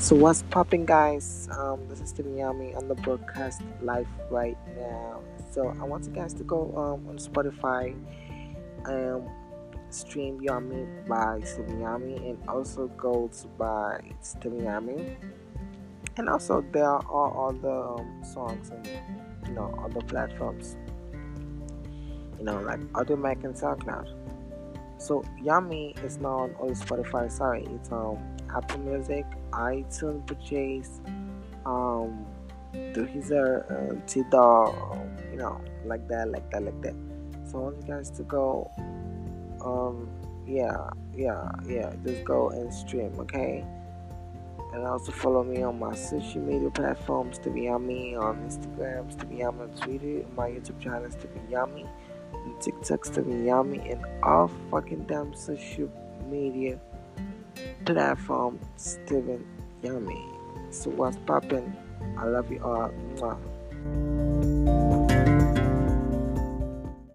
So what's popping, guys? Um, this is Timmy Yami on the broadcast live right now. So I want you guys to go um, on Spotify and stream Yami by Timmy Yami and also Golds by Timmy Yami. And also there are all other um, songs and you know other platforms. You know like Audiomack and SoundCloud. So Yummy is now on all Spotify. Sorry, it's um Apple Music, iTunes purchase, um, his uh, Tidal, you know, like that, like that, like that. So I want you guys to go, um, yeah, yeah, yeah, just go and stream, okay? And also follow me on my social media platforms to be yummy on Instagram, to be yummy on Twitter, my YouTube channel is to be yummy, and TikToks to be yummy, and all fucking damn social media platform Stephen Yummy. So what's poppin'? I love you all. Mwah.